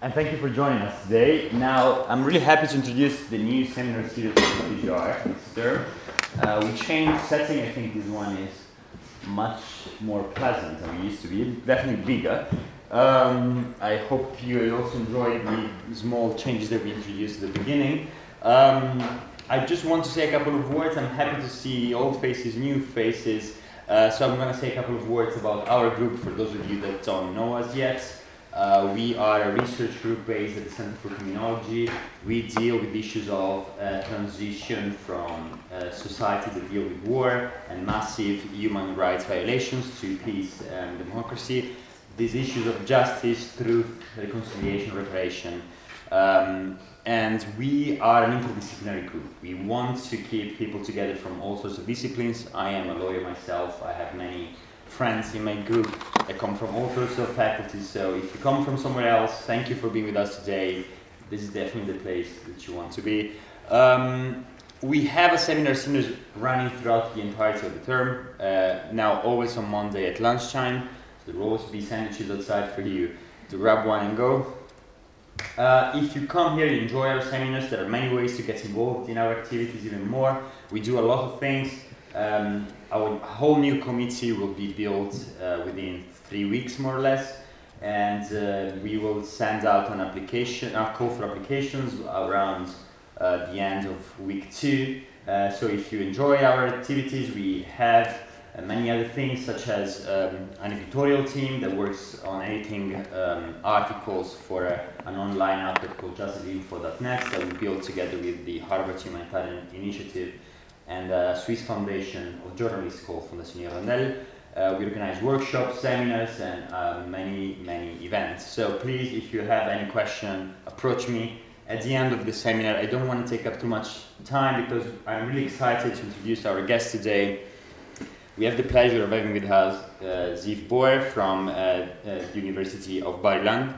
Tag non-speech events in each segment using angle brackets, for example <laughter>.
and thank you for joining us today. Now, I'm really happy to introduce the new seminar series of PGR this. Uh, we changed setting, I think this one is much more pleasant than we used to be, definitely bigger. Um, I hope you also enjoyed the small changes that we introduced at the beginning. Um, I just want to say a couple of words. I'm happy to see old faces, new faces. Uh, so I'm going to say a couple of words about our group for those of you that don't know us yet. Uh, we are a research group based at the Center for Criminology. We deal with issues of uh, transition from uh, society that deal with war and massive human rights violations to peace and democracy. These issues of justice, truth, reconciliation, reparation. Um, and we are an interdisciplinary group. We want to keep people together from all sorts of disciplines. I am a lawyer myself. I have many friends in my group that come from all sorts of faculties. So if you come from somewhere else, thank you for being with us today. This is definitely the place that you want to be. Um, we have a seminar series running throughout the entirety of the term. Uh, now, always on Monday at lunchtime. So there will always be sandwiches outside for you to grab one and go. Uh, if you come here, you enjoy our seminars. There are many ways to get involved in our activities even more. We do a lot of things. Um, our whole new committee will be built uh, within three weeks, more or less, and uh, we will send out an application, a call for applications around uh, the end of week two. Uh, so if you enjoy our activities, we have and many other things, such as um, an editorial team that works on editing um, articles for an online outlet called justice.info.net that we built together with the Harvard Humanitarian Initiative and a Swiss Foundation of Journalists called Fondation Hirondelle. Uh, we organize workshops, seminars, and uh, many, many events. So please, if you have any question, approach me. At the end of the seminar, I don't want to take up too much time because I'm really excited to introduce our guest today, we have the pleasure of having with us uh, Ziv Bohrer from uh, uh, the University of Bar-Ilan.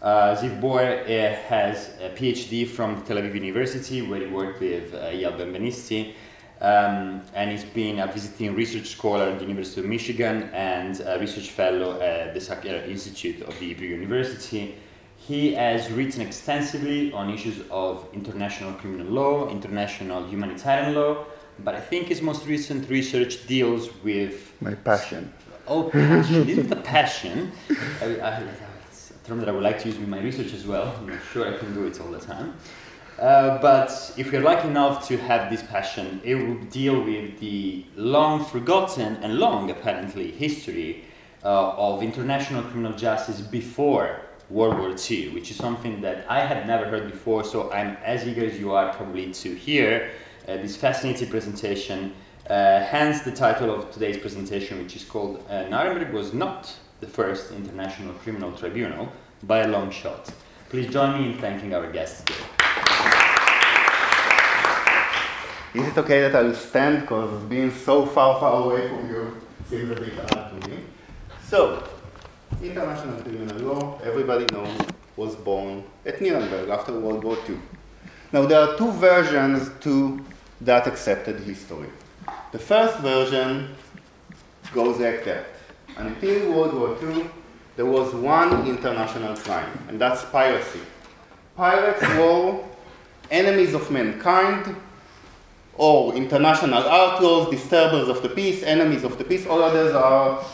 Uh, Ziv Bohrer uh, has a PhD from Tel Aviv University, where he worked with uh, Eyal Benvenisti, um, and he's been a visiting research scholar at the University of Michigan and a research fellow at the Sackler Institute of the Hebrew University. He has written extensively on issues of international criminal law, international humanitarian law, but I think his most recent research deals with my passion. Oh, passion! this is the passion. I, I, it's a term that I would like to use with my research as well. I'm not sure I can do it all the time. Uh, but if you're lucky enough to have this passion, it will deal with the long forgotten and long, apparently, history uh, of international criminal justice before World War II, which is something that I had never heard before. So I'm as eager as you are probably to hear uh, this fascinating presentation. Uh, hence the title of today's presentation, which is called uh, Nuremberg was not the first international criminal tribunal by a long shot. Please join me in thanking our guests today. Is it okay that I'll stand because being so far, far away from you seems a bit hard to me? So, international criminal law, everybody knows, was born at Nuremberg after World War II. Now, there are two versions to that accepted history. The first version goes like that. Until World War II, there was one international crime, and that's piracy. Pirates were enemies of mankind, or international outlaws, disturbers of the peace, enemies of the peace. All others are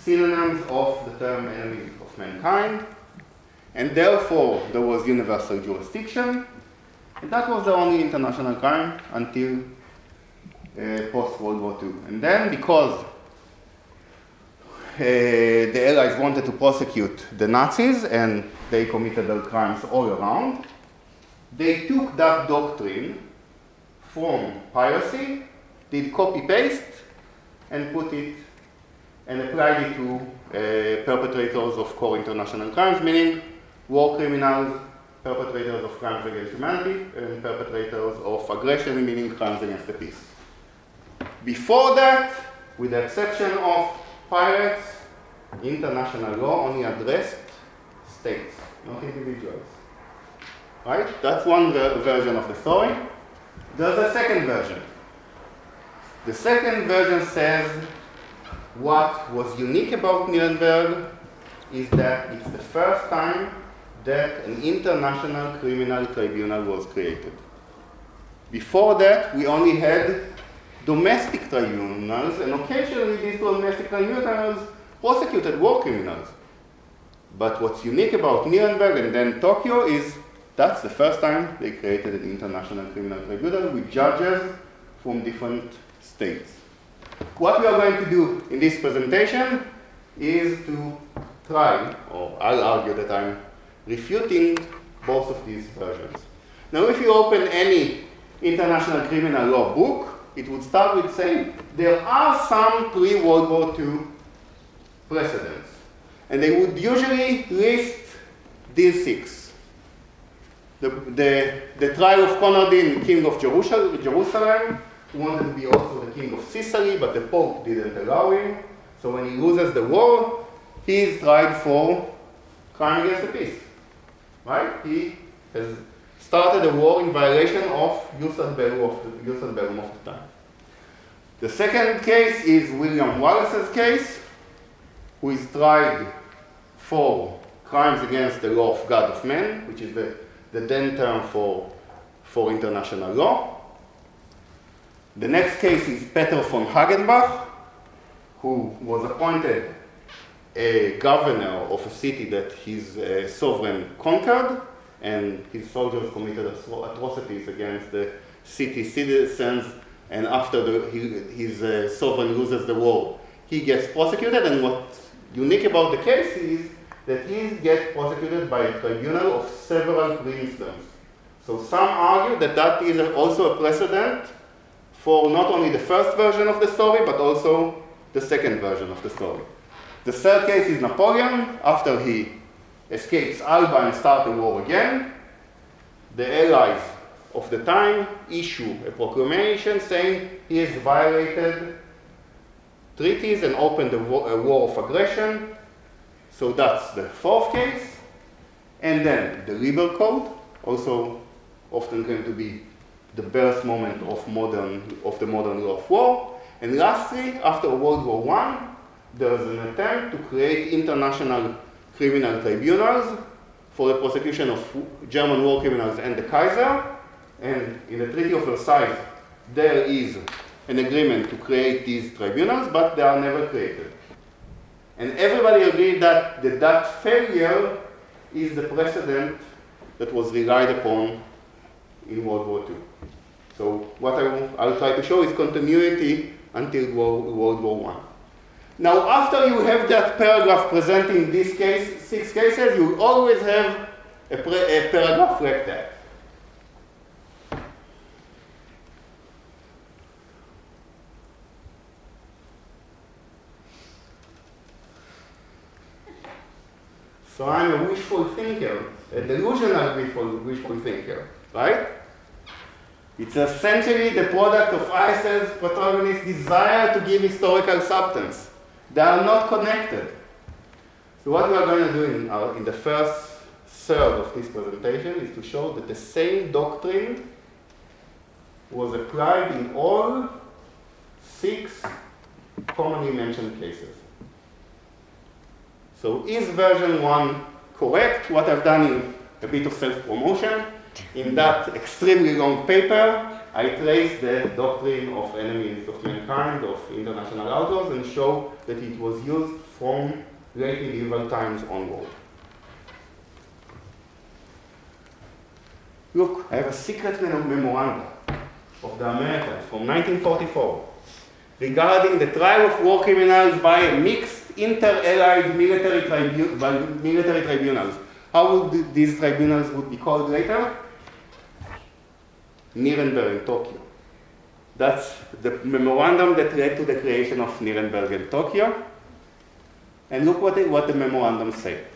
synonyms of the term enemy of mankind. And therefore, there was universal jurisdiction, and that was the only international crime until uh, post World War II. And then, because uh, the Allies wanted to prosecute the Nazis and they committed their crimes all around, they took that doctrine from piracy, did copy paste, and put it and applied it to uh, perpetrators of core international crimes, meaning war criminals perpetrators of crimes against humanity and perpetrators of aggression, meaning crimes against the peace. Before that, with the exception of pirates, international law only addressed states, not individuals. Right? That's one ver- version of the story. There's a second version. The second version says what was unique about Nuremberg is that it's the first time that an international criminal tribunal was created. Before that, we only had domestic tribunals, and occasionally these domestic tribunals prosecuted war criminals. But what's unique about Nuremberg and then Tokyo is that's the first time they created an international criminal tribunal with judges from different states. What we are going to do in this presentation is to try, or I'll argue that I'm refuting both of these versions. Now, if you open any international criminal law book, it would start with saying there are some pre World War II precedents. And they would usually list these six. The, the, the trial of Conradin, king of Jerusalem, wanted to be also the king of Sicily, but the Pope didn't allow him. So when he loses the war, he is tried for crime against the peace. Right? He has started a war in violation of Jus ad of the, of the time. The second case is William Wallace's case, who is tried for crimes against the law of God of man, which is the, the then term for, for international law. The next case is Peter von Hagenbach, who was appointed a governor of a city that his uh, sovereign conquered, and his soldiers committed atrocities against the city citizens. And after the, he, his uh, sovereign loses the war, he gets prosecuted. And what's unique about the case is that he gets prosecuted by a tribunal of several princedoms. So some argue that that is also a precedent for not only the first version of the story, but also the second version of the story. The third case is Napoleon, after he escapes Elba and starts the war again. The allies of the time issue a proclamation saying he has violated treaties and opened a war, a war of aggression. So that's the fourth case. And then the Lieber Code, also often going to be the birth moment of modern of the modern law of war. And lastly, after World War I, there was an attempt to create international criminal tribunals for the prosecution of German war criminals and the Kaiser. And in the Treaty of Versailles, there is an agreement to create these tribunals, but they are never created. And everybody agreed that the, that failure is the precedent that was relied upon in World War II. So what I will, I'll try to show is continuity until World, War I. Now, after you have that paragraph presenting this case, six cases, you always have a, a paragraph like that. So I'm a wishful thinker, a delusional wishful, wishful thinker, right? It's essentially the product of Eisler's protagonist's desire to give historical substance. They are not connected. So what we are going to do in, our, in the first third of this presentation is to show that the same doctrine was applied in all six commonly mentioned cases. So is version 1 correct? What I've done in a bit of self-promotion, in that extremely long paper, I trace the doctrine of enemies of mankind, of international outlaws, and show that it was used from late medieval times onward. Look, I have a secret memorandum of the Americans from 1944 regarding the trial of war criminals by a mixed inter-allied military, tribu- military tribunals. How would these tribunals would be called later? Nuremberg and Tokyo. That's the memorandum that led to the creation of Nuremberg and Tokyo. And look what, what the memorandum said.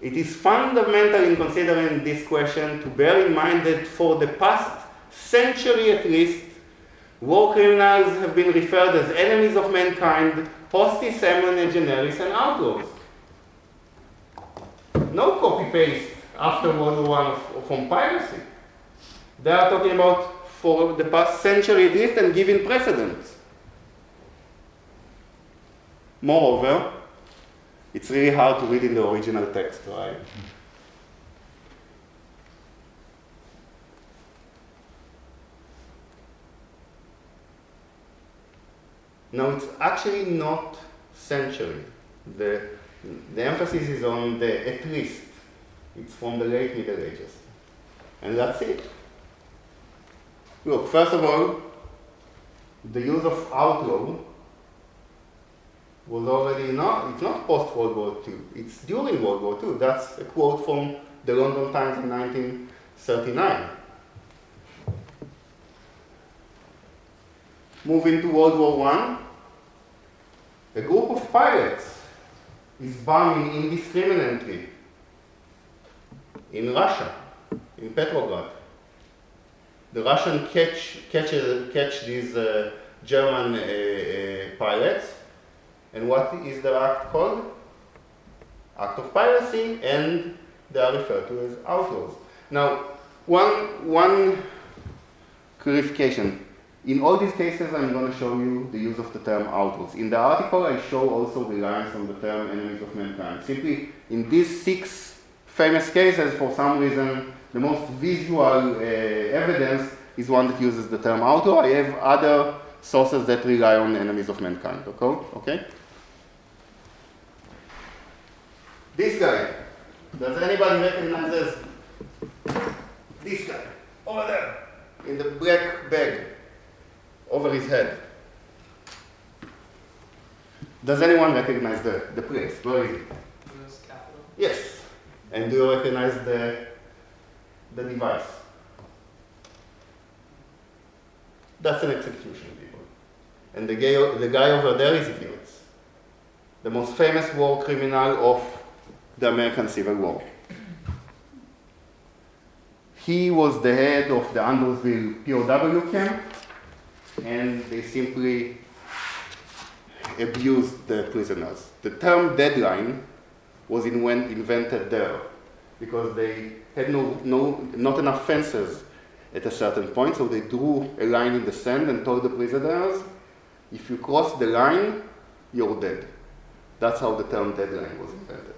It is fundamental in considering this question to bear in mind that for the past century at least, War criminals have been referred as enemies of mankind, hostis humani generis, and outlaws. No copy paste after World War I from piracy. They are talking about for the past century at least and giving precedence. Moreover, it's really hard to read in the original text, right? Now it's actually not century. The, the emphasis is on the at least. It's from the late Middle Ages. And that's it. Look, first of all, the use of outlaw was already not, it's not post World War II, it's during World War II. That's a quote from the London Times in 1939. Moving to World War I, a group of pirates is bombing indiscriminately in Russia, in Petrograd. The Russian catch, catch, catch these uh, German uh, uh, pirates, and what is the act called? Act of piracy, and they are referred to as outlaws. Now, one, one clarification. In all these cases, I'm going to show you the use of the term outlaws. In the article, I show also lines from the term enemies of mankind. Simply, in these six famous cases, for some reason, the most visual uh, evidence is one that uses the term outlaw. I have other sources that rely on enemies of mankind. Okay? okay? This guy. Does anybody recognize this? This guy. Over there. In the black bag over his head. Does anyone recognize the, the place? Where is it? Yes. And do you recognize the, the device? That's an execution, people. And the guy, the guy over there is Wirz, the most famous war criminal of the American Civil War. He was the head of the Andersonville POW camp, and they simply abused the prisoners. The term deadline was in when invented there because they had no, no, not enough fences at a certain point, so they drew a line in the sand and told the prisoners, if you cross the line, you're dead. That's how the term deadline was invented.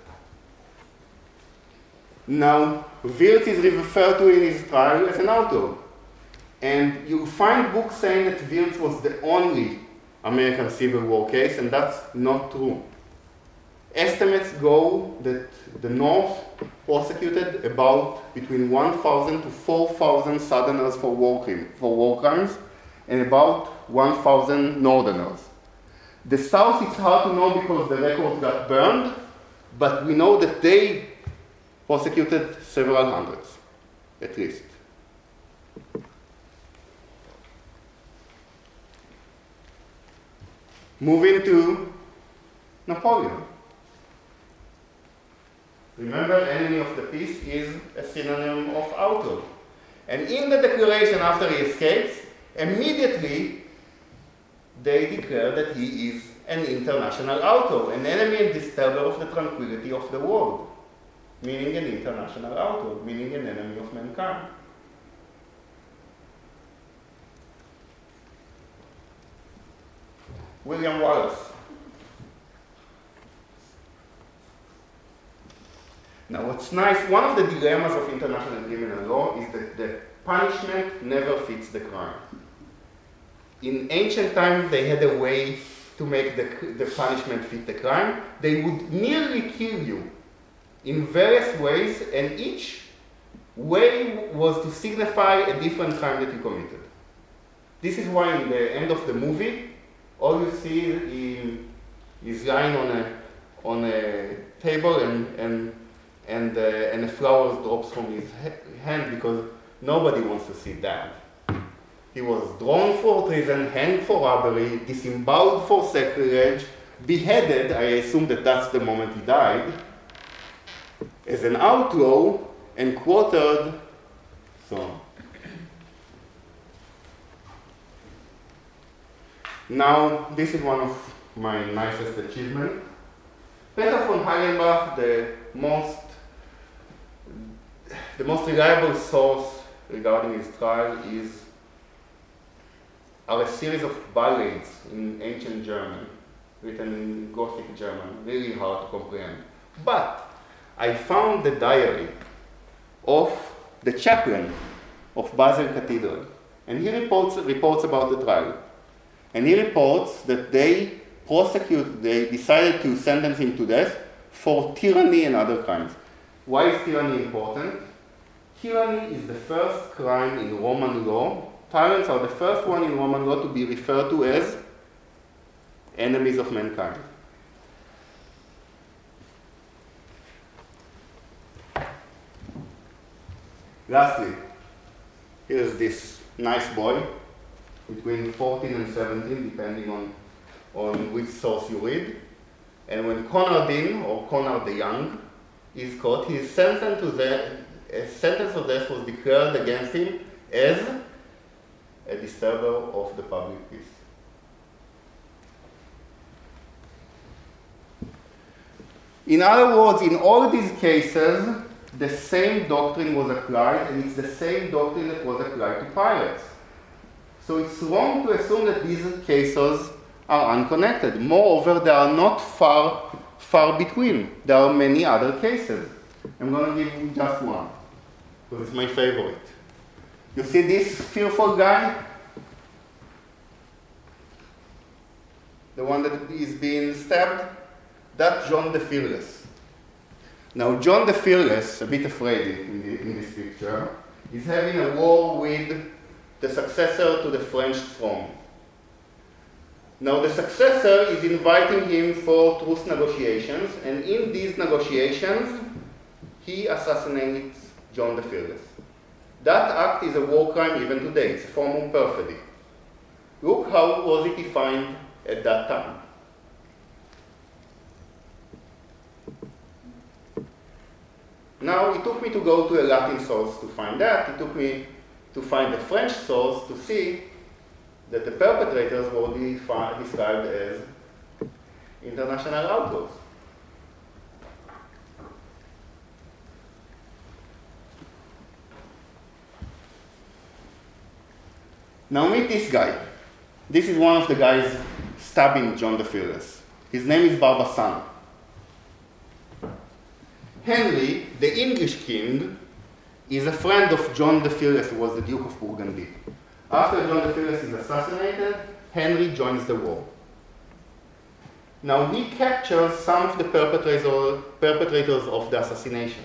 Now, Wirz is referred to in his trial as an outlaw. And you find books saying that Wirz was the only American Civil War case, and that's not true. Estimates go that the North prosecuted about between 1,000 to 4,000 Southerners for war, crime, for war crimes and about 1,000 Northerners. The South, it's hard to know because the records got burned, but we know that they prosecuted several hundreds, at least. Moving to Napoleon. Remember, enemy of the peace is a synonym of outlaw. And in the declaration after he escapes, immediately they declare that he is an international outlaw, an enemy and disturber of the tranquility of the world, meaning an international outlaw, meaning an enemy of mankind. William Wallace. Now, what's nice, one of the dilemmas of international criminal law is that the punishment never fits the crime. In ancient times, they had a way to make the, the punishment fit the crime. They would nearly kill you in various ways, and each way was to signify a different crime that you committed. This is why in the end of the movie, all you see is, is lying on a, on a table and, and, and, uh, and the flowers drops from his hand because nobody wants to see that. He was drawn for treason, hanged for robbery, disemboweled for sacrilege, beheaded, I assume that that's the moment he died, as an outlaw, and quartered, so Now, this is one of my nicest achievements. Peter von Hagenbach, the most, the most reliable source regarding his trial is are a series of ballads in ancient German written in Gothic German, really hard to comprehend. But I found the diary of the chaplain of Basel Cathedral, and he reports, reports about the trial. And he reports that they prosecuted, they decided to sentence him to death for tyranny and other crimes. Why is tyranny important? Tyranny is the first crime in Roman law. Tyrants are the first one in Roman law to be referred to as enemies of mankind. Lastly, here's this nice boy between 14 and 17, depending on, on which source you read. And when Conradin, or Conrad the Young, is caught, his sentence, to the, a sentence of death was declared against him as a disturber of the public peace. In other words, in all these cases, the same doctrine was applied, and it's the same doctrine that was applied to pirates. So it's wrong to assume that these cases are unconnected. Moreover, they are not far, far between. There are many other cases. I'm going to give you just one, because it's my favorite. You see this fearful guy? The one that is being stabbed? That's John the Fearless. Now, John the Fearless, a bit afraid in, the, in this picture, is having a war with the successor to the French throne. Now, the successor is inviting him for truce negotiations, and in these negotiations, he assassinates John the Fearless. That act is a war crime even today, it's a form of perfidy. Look how was it defined at that time. Now, it took me to go to a Latin source to find that. It took me to find the French source to see that the perpetrators were defi- described as international outlaws. Now meet this guy. This is one of the guys stabbing John the Fearless. His name is Barbazan. Henry, the English king, is a friend of John the Fearless, who was the Duke of Burgundy. After John the Fearless is assassinated, Henry joins the war. Now he captures some of the perpetrators, perpetrators of the assassination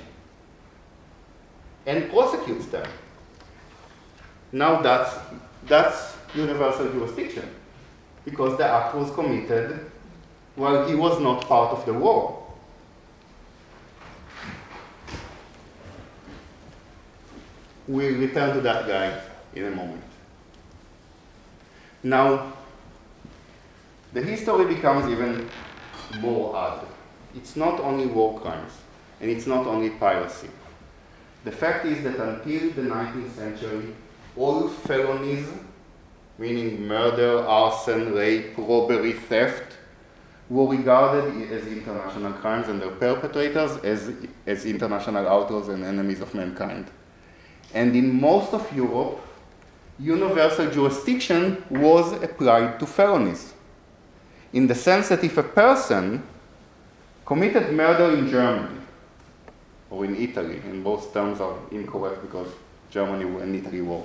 and prosecutes them. Now that's, that's universal jurisdiction because the act was committed while he was not part of the war. We'll return to that guy in a moment. Now, the history becomes even more odd. It's not only war crimes, and it's not only piracy. The fact is that until the 19th century, all felonies, meaning murder, arson, rape, robbery, theft, were regarded as international crimes and their perpetrators as, as international outlaws and enemies of mankind. And in most of Europe, universal jurisdiction was applied to felonies. In the sense that if a person committed murder in Germany or in Italy, and both terms are incorrect because Germany and Italy were.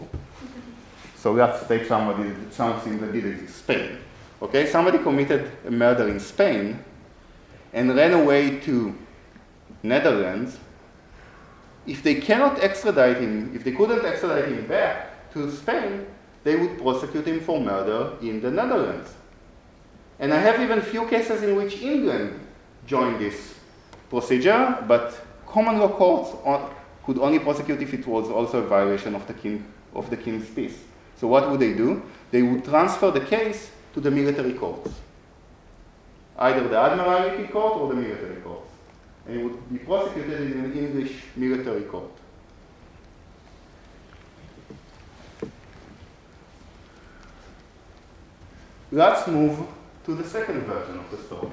So let's take somebody, something that did in Spain. Okay, somebody committed a murder in Spain and ran away to Netherlands. If they cannot extradite him, if they couldn't extradite him back to Spain, they would prosecute him for murder in the Netherlands. And I have even few cases in which England joined this procedure, but common law courts could only prosecute if it was also a violation of the, king, of the king's peace. So what would they do? They would transfer the case to the military courts, either the Admiralty Court or the military courts. And it would be prosecuted in an English military court. Let's move to the second version of the story.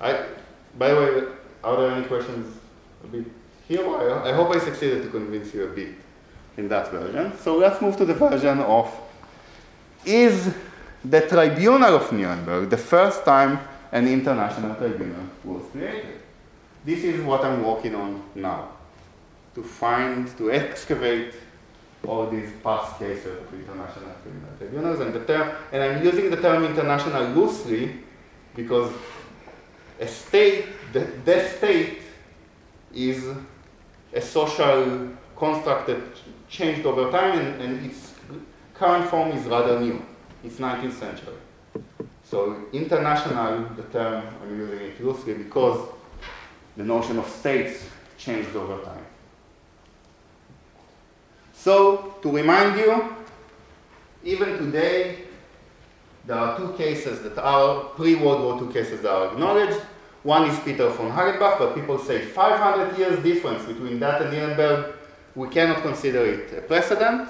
I, by the way, are there any questions a bit here? I hope I succeeded to convince you a bit in that version. So let's move to the version of is the Tribunal of Nuremberg, the first time an international tribunal was created. This is what I'm working on now, to find, to excavate all these past cases of international criminal tribunals, and the and I'm using the term international loosely because a state, the, the state is a social construct that changed over time, and, and its current form is rather new. It's 19th century. So international, the term I'm using it loosely because the notion of states changed over time. So to remind you, even today, there are two cases that are pre-World War II cases that are acknowledged. One is Peter von Hagenbach, but people say 500 years difference between that and Nuremberg. We cannot consider it a precedent.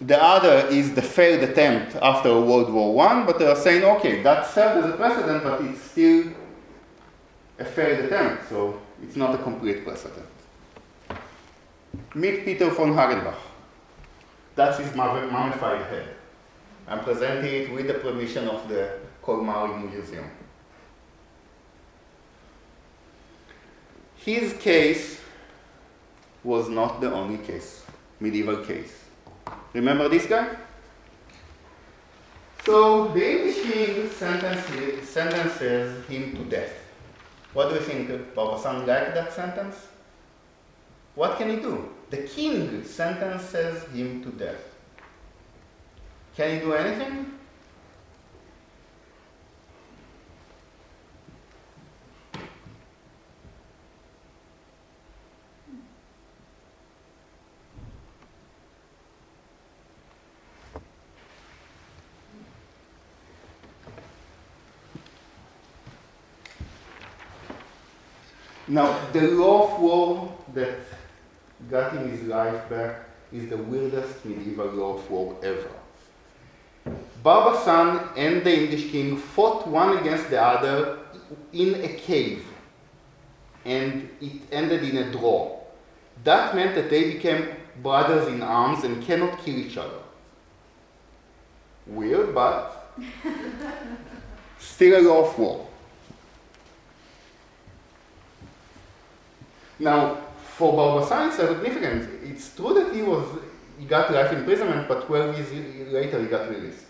The other is the failed attempt after World War I, but they are saying, okay, that served as a precedent, but it's still a failed attempt, so it's not a complete precedent. Meet Peter von Hagenbach. That's his mummified head. I'm presenting it with the permission of the Kolmari Museum. His case was not the only case, medieval case. Remember this guy? So the English king sentences, sentences him to death. What do you think? Barbazan liked that sentence? What can he do? The king sentences him to death. Can he do anything? Now, the law of war that got him his life back is the weirdest medieval law of war ever. Barbazan and the English king fought one against the other in a cave, and it ended in a draw. That meant that they became brothers in arms and cannot kill each other. Weird, but <laughs> still a law of war. Now, for Barbazan, it's significant. It's true that he was he got life imprisonment, but 12 years later he got released,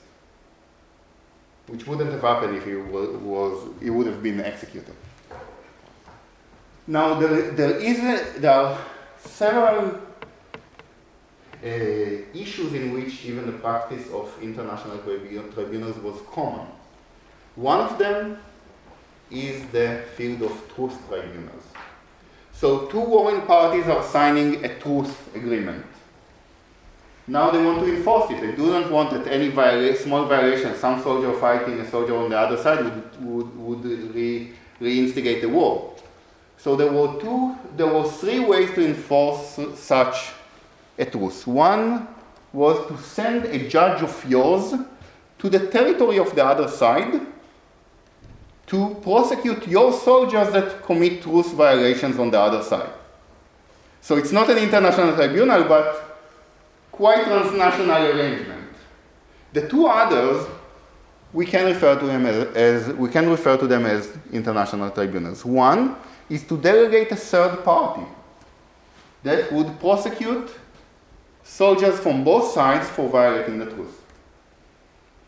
which wouldn't have happened if he was he would have been executed. Now there, there is a, there are several uh, issues in which even the practice of international tribunals was common. One of them is the field of truth tribunals. So two warring parties are signing a truce agreement. Now they want to enforce it. They do not want that any viola- small violation, some soldier fighting a soldier on the other side would, would, would re- reinstigate the war. So there were two, there were three ways to enforce such a truce. One was to send a judge of yours to the territory of the other side to prosecute your soldiers that commit truce violations on the other side. So it's not an international tribunal, but quite transnational arrangement. The two others, we can refer to them as, as we can refer to them as international tribunals. One is to delegate a third party that would prosecute soldiers from both sides for violating the truce.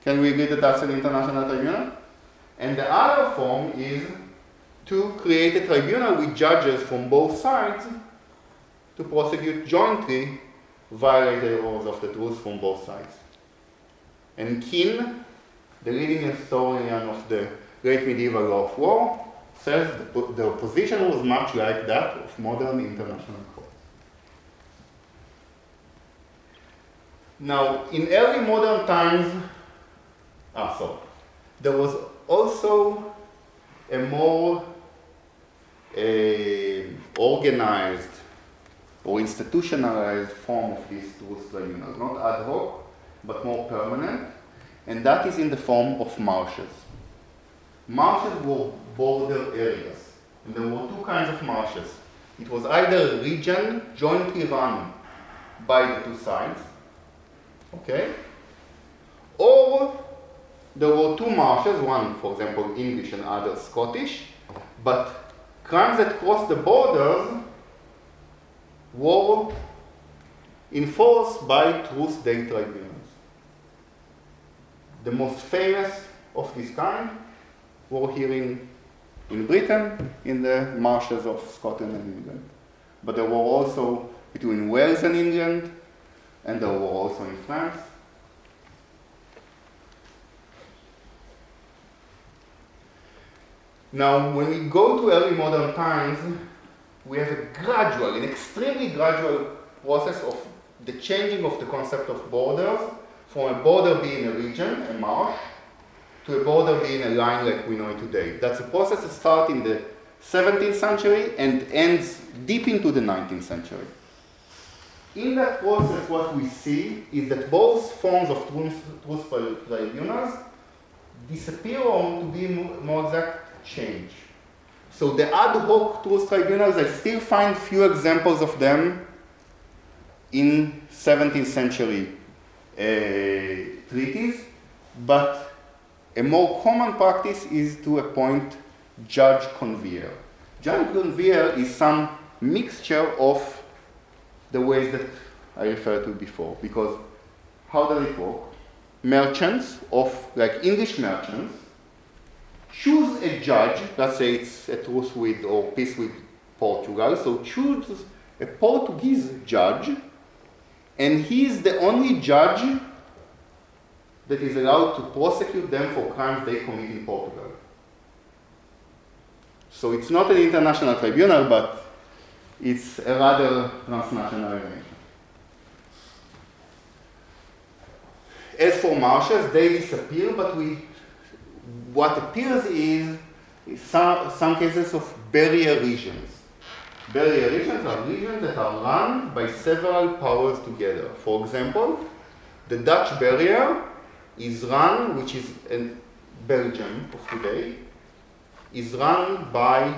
Can we agree that that's an international tribunal? And the other form is to create a tribunal with judges from both sides to prosecute jointly violated laws of the truth from both sides. And Keen, the leading historian of the great medieval law of war, says the position was much like that of modern international courts. Now, in early modern times, ah, there was also a more a organized or institutionalized form of these truth tribunals, not ad hoc, but more permanent, and that is in the form of marshes. Marshes were border areas, and there were two kinds of marshes. It was either a region jointly run by the two sides, okay, or there were two marshes, one, for example, English and other Scottish, but crimes that crossed the borders were enforced by truth day tribunals. The most famous of this kind were here in, in Britain, in the marshes of Scotland and England. But there were also between Wales and England, and there were also in France. Now, when we go to early modern times, we have a gradual, an extremely gradual process of the changing of the concept of borders from a border being a region, a marsh, to a border being a line like we know it today. That's a process that starts in the 17th century and ends deep into the 19th century. In that process, what we see is that both forms of truth, truth tribunals disappear or, to be more exact, change. So the ad hoc truth tribunals, I still find few examples of them in 17th century uh, treaties, but a more common practice is to appoint judge conservator. Judge conservator is some mixture of the ways that I referred to before, because how does it work? Merchants of, like English merchants, choose a judge, let's say it's a truce with or peace with Portugal, so choose a Portuguese judge, and he is the only judge that is allowed to prosecute them for crimes they commit in Portugal. So it's not an international tribunal, but it's a rather transnational arrangement. As for marshes, they disappear, but we what appears is some, some cases of barrier regions. Barrier regions are regions that are run by several powers together. For example, the Dutch barrier is run, which is in Belgium of today, is run by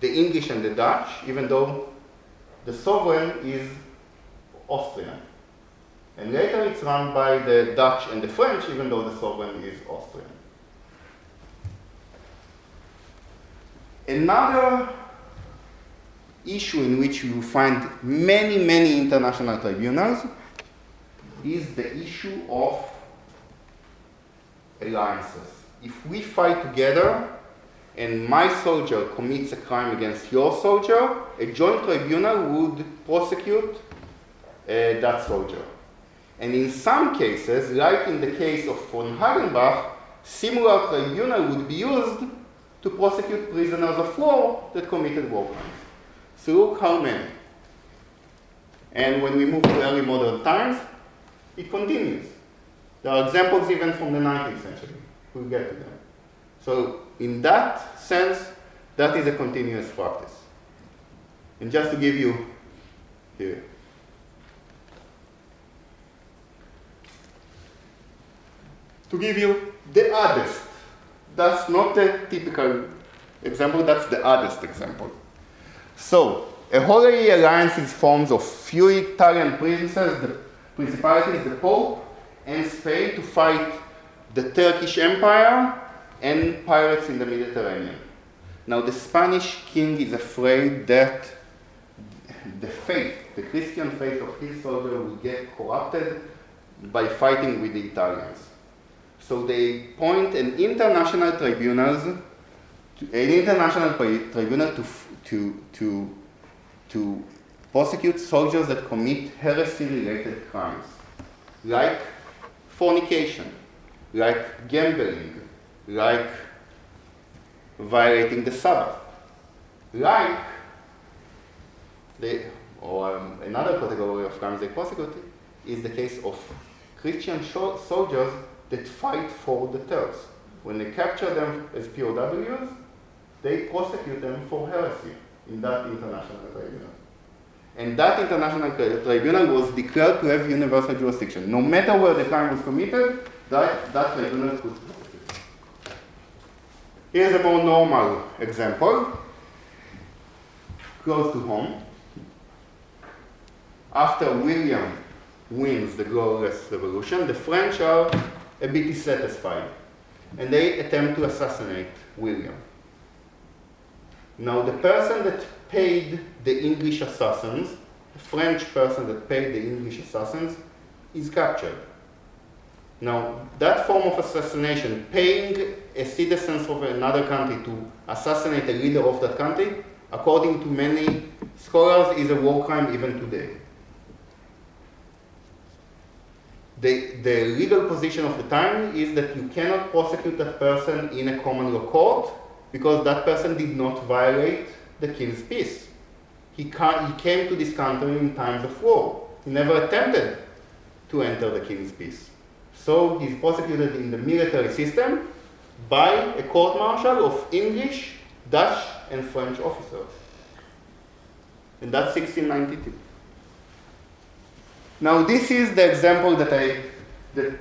the English and the Dutch, even though the sovereign is Austrian. And later it's run by the Dutch and the French, even though the sovereign is Austrian. Another issue in which you find many, many international tribunals is the issue of alliances. If we fight together and my soldier commits a crime against your soldier, a joint tribunal would prosecute uh, that soldier. And in some cases, like in the case of von Hagenbach, similar tribunal would be used to prosecute prisoners of war that committed war crimes. So look how many. And when we move to early modern times, it continues. There are examples even from the 19th century. We'll get to them. So in that sense, that is a continuous practice. And just to give you here. To give you the oddest that's not the typical example, that's the oddest example. So, a Holy Alliance is formed of few Italian princes, the principalities, the Pope, and Spain to fight the Turkish Empire and pirates in the Mediterranean. Now, the Spanish king is afraid that the faith, the Christian faith of his soldiers will get corrupted by fighting with the Italians. So they point an international tribunals, to, an international tribunal to, to, to, to prosecute soldiers that commit heresy-related crimes, like fornication, like gambling, like violating the Sabbath, like they, or um, another category of crimes they prosecute is the case of Christian soldiers that fight for the Turks. When they capture them as POWs, they prosecute them for heresy in that international tribunal. And that international tribunal was declared to have universal jurisdiction. No matter where the crime was committed, that, that tribunal could prosecute. Here's a more normal example, close to home. After William wins the glorious revolution, the French are a bit dissatisfied and they attempt to assassinate William. Now, the person that paid the English assassins, the French person that paid the English assassins, is captured. Now, that form of assassination, paying a citizen of another country to assassinate a leader of that country, according to many scholars, is a war crime even today. The, the legal position of the time is that you cannot prosecute that person in a common law court because that person did not violate the king's peace. He, he came to this country in times of war. He never attempted to enter the king's peace. So he's prosecuted in the military system by a court martial of English, Dutch, and French officers. And that's 1692. Now this is the example that I that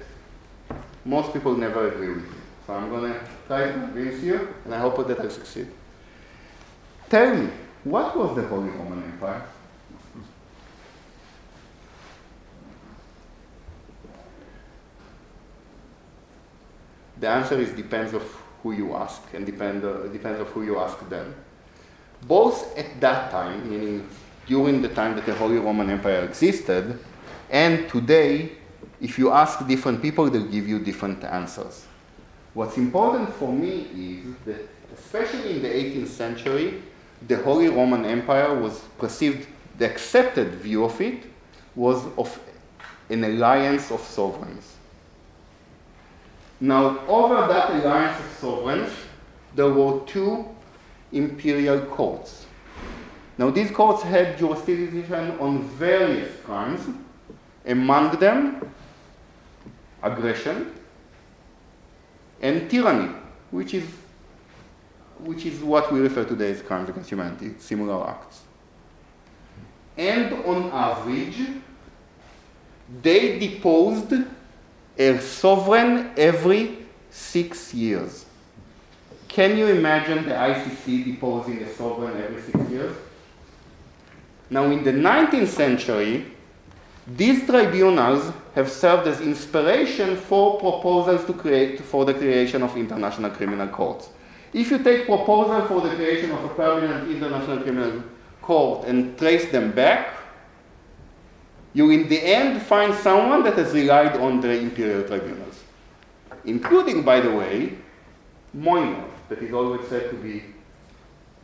most people never agree with. So I'm gonna try to convince you, and I hope that I succeed. Tell me, what was the Holy Roman Empire? The answer is depends of who you ask and depend, uh, depends of who you ask them. Both at that time, meaning during the time that the Holy Roman Empire existed, and today, if you ask different people, they'll give you different answers. What's important for me is that, especially in the 18th century, the Holy Roman Empire was perceived, the accepted view of it was of an alliance of sovereigns. Now, over that alliance of sovereigns, there were two imperial courts. Now, these courts had jurisdiction on various crimes, among them aggression and tyranny, which is, which is what we refer to today as crimes against humanity, similar acts. And on average, they deposed a sovereign every six years. Can you imagine the ICC deposing a sovereign every six years? Now, in the 19th century, these tribunals have served as inspiration for proposals to create for the creation of international criminal courts. If you take proposal for the creation of a permanent international criminal court and trace them back, you in the end find someone that has relied on the imperial tribunals, including, by the way, Moynier, that is always said to be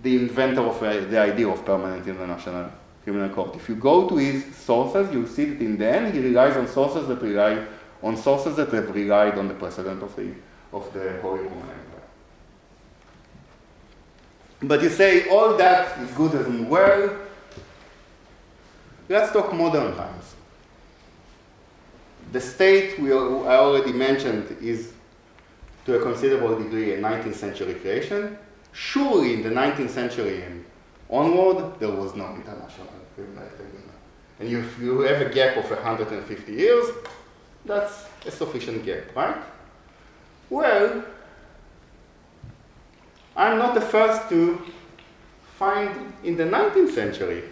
the inventor of uh, the idea of permanent international criminal court. If you go to his sources, you'll see that in the end he relies on sources that rely on sources that have relied on the precedent of the of the Holy Roman Empire. But you say all that is good and well. Let's talk modern times. The state we I already mentioned is to a considerable degree a 19th century creation. Surely in the 19th century and onward, there was no international criminal tribunal. And if you have a gap of 150 years, that's a sufficient gap, right? Well, I'm not the first to find in the 19th century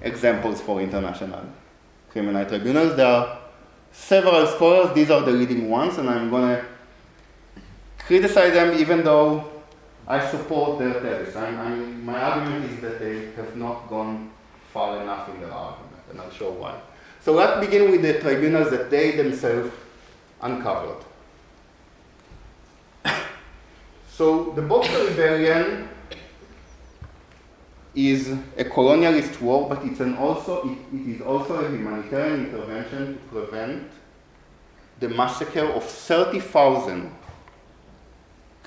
examples for international criminal tribunals. There are several scholars, these are the leading ones, and I'm going to criticize them even though I support their thesis. I'm, I'm, my argument is that they have not gone far enough in their argument, and I'll show why. So let's begin with the tribunals that they themselves uncovered. <coughs> so the Boxer Rebellion is a colonialist war, but it's an also, it, it is also a humanitarian intervention to prevent the massacre of 30,000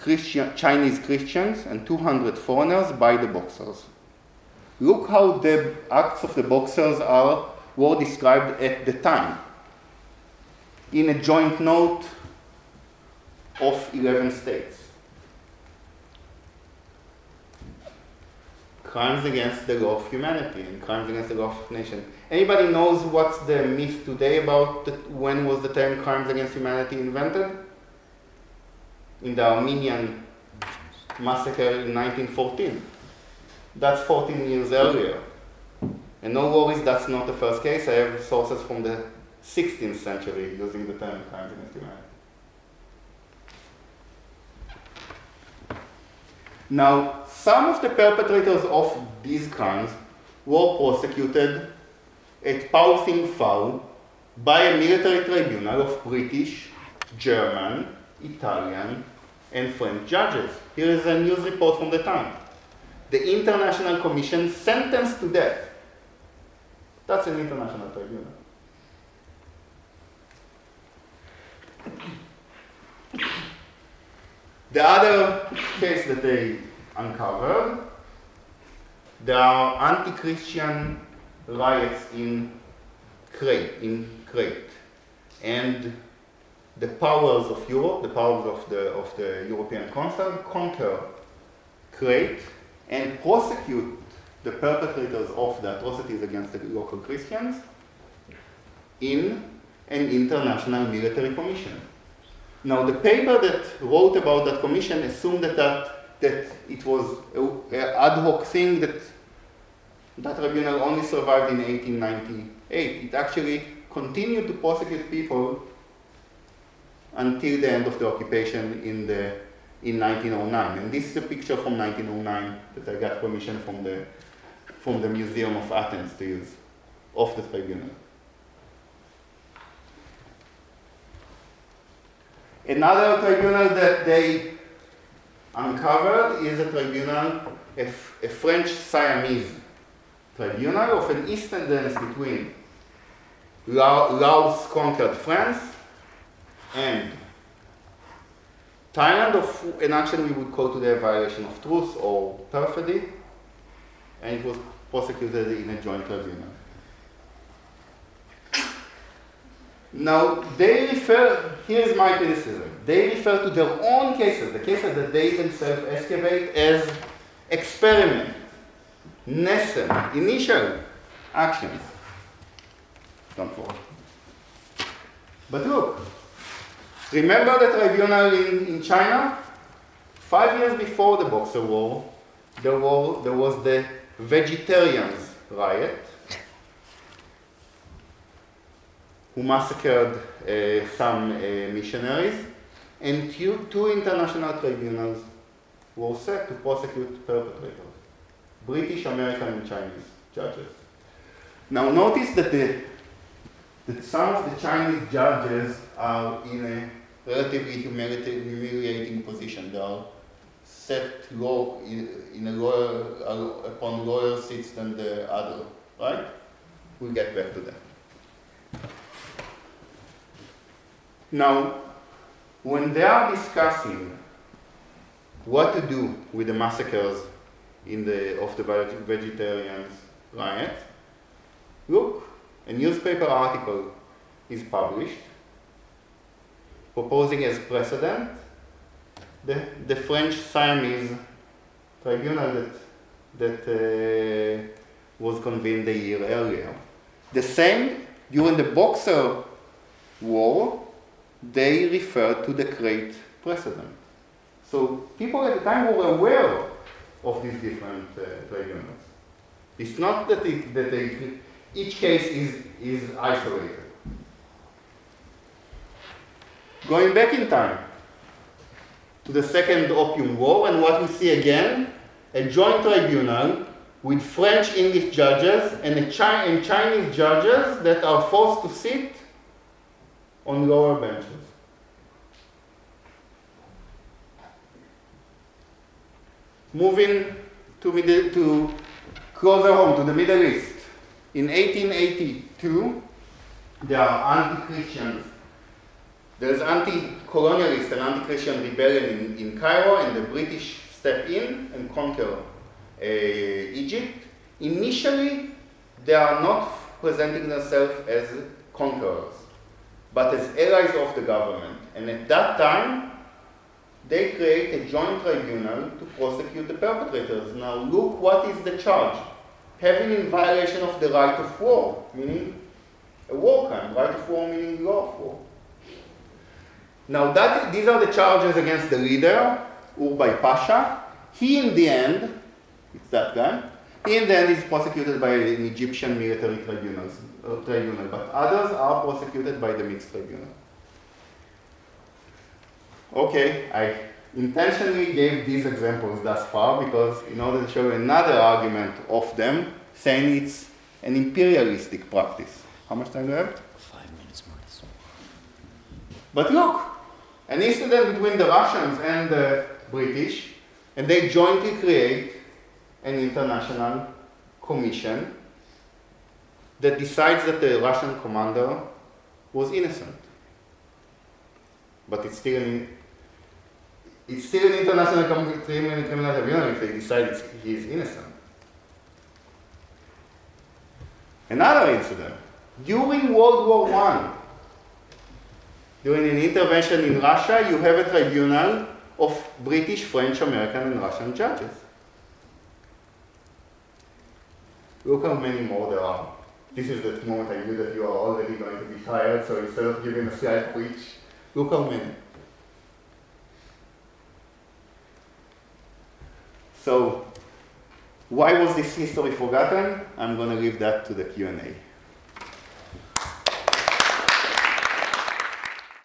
Christian, Chinese Christians and 200 foreigners by the Boxers. Look how the acts of the Boxers are were described at the time. In a joint note of 11 states. Crimes against the law of humanity and crimes against the law of nation. Anybody knows what's the myth today about the, when was the term crimes against humanity invented? In the Armenian massacre in 1914. That's 14 years earlier. And no worries, that's not the first case. I have sources from the 16th century using the term crimes against humanity. Now, some of the perpetrators of these crimes were prosecuted at Pao-ting-fu by a military tribunal of British, German, Italian, and French judges. Here is a news report from the time. The International Commission sentenced to death. That's an international tribunal. The other case that they uncovered, there are anti-Christian riots in Crete, in Crete. And the powers of Europe, the powers of the, of the European Council, conquer Crete, and prosecute the perpetrators of the atrocities against the local Christians in an international military commission. Now, the paper that wrote about that commission assumed that, that, that it was an ad hoc thing that that tribunal only survived in 1898. It actually continued to prosecute people until the end of the occupation in, the, in 1909. And this is a picture from 1909 that I got permission from the, from the Museum of Athens to use, of the tribunal. Another tribunal that they uncovered is a tribunal, a, a French Siamese tribunal of an eastern dance between Laos conquered France and Thailand, of an action we would call today violation of truce or perfidy, and it was prosecuted in a joint tribunal. Now, they refer, here's my criticism, they refer to their own cases, the cases that they themselves excavate as experiment, nascent, initial actions. Don't. But look, remember the tribunal in, in China? Five years before the Boxer War, there, were, there was the vegetarians riot, who massacred uh, some uh, missionaries, and two, two international tribunals were set to prosecute perpetrators British, American, and Chinese judges. Now, notice that, the, that some of the Chinese judges are in a relatively humiliating position. They are set low in, in a lower, uh, upon lower seats than the other, right? We'll get back to that. Now, when they are discussing what to do with the massacres in the, of the vegetarians riot, look, a newspaper article is published proposing as precedent the, the French Siamese tribunal that, that uh, was convened a year earlier. The same during the Boxer War, they referred to the Crete precedent. So people at the time were aware of these different uh, tribunals. It's not that, it, that they, each case is, is isolated. Going back in time to the Second Opium War, and what we see again a joint tribunal with French English judges and, Chi- and Chinese judges that are forced to sit on lower benches. Moving to, to closer home, to the Middle East. In 1882, there are anti-Christians. There's anti-colonialist and anti-Christian rebellion in, in Cairo, and the British step in and conquer uh, Egypt. Initially, they are not presenting themselves as conquerors but as allies of the government. And at that time, they create a joint tribunal to prosecute the perpetrators. Now, look what is the charge. Having in violation of the right of war, meaning a war crime, right of war meaning law of war. Now, that, these are the charges against the leader, Urabi Pasha. He, in the end, it's that guy, he in the end is prosecuted by an Egyptian military tribunals, uh, tribunal, but others are prosecuted by the mixed tribunal. Okay, I intentionally gave these examples thus far because in order to show another argument of them, saying it's an imperialistic practice. How much time do you have? Five minutes more. But look, an incident between the Russians and the British, and they jointly create an international commission that decides that the Russian commander was innocent. But it's still an, it's still an international criminal tribunal if they decide he is innocent. Another incident. During World War I, during an intervention in Russia, you have a tribunal of British, French, American, and Russian judges. Look how many more there are. This is the moment I knew that you are already going to be tired, so instead of giving a slide for look how many. So, why was this history forgotten? I'm going to leave that to the Q&A.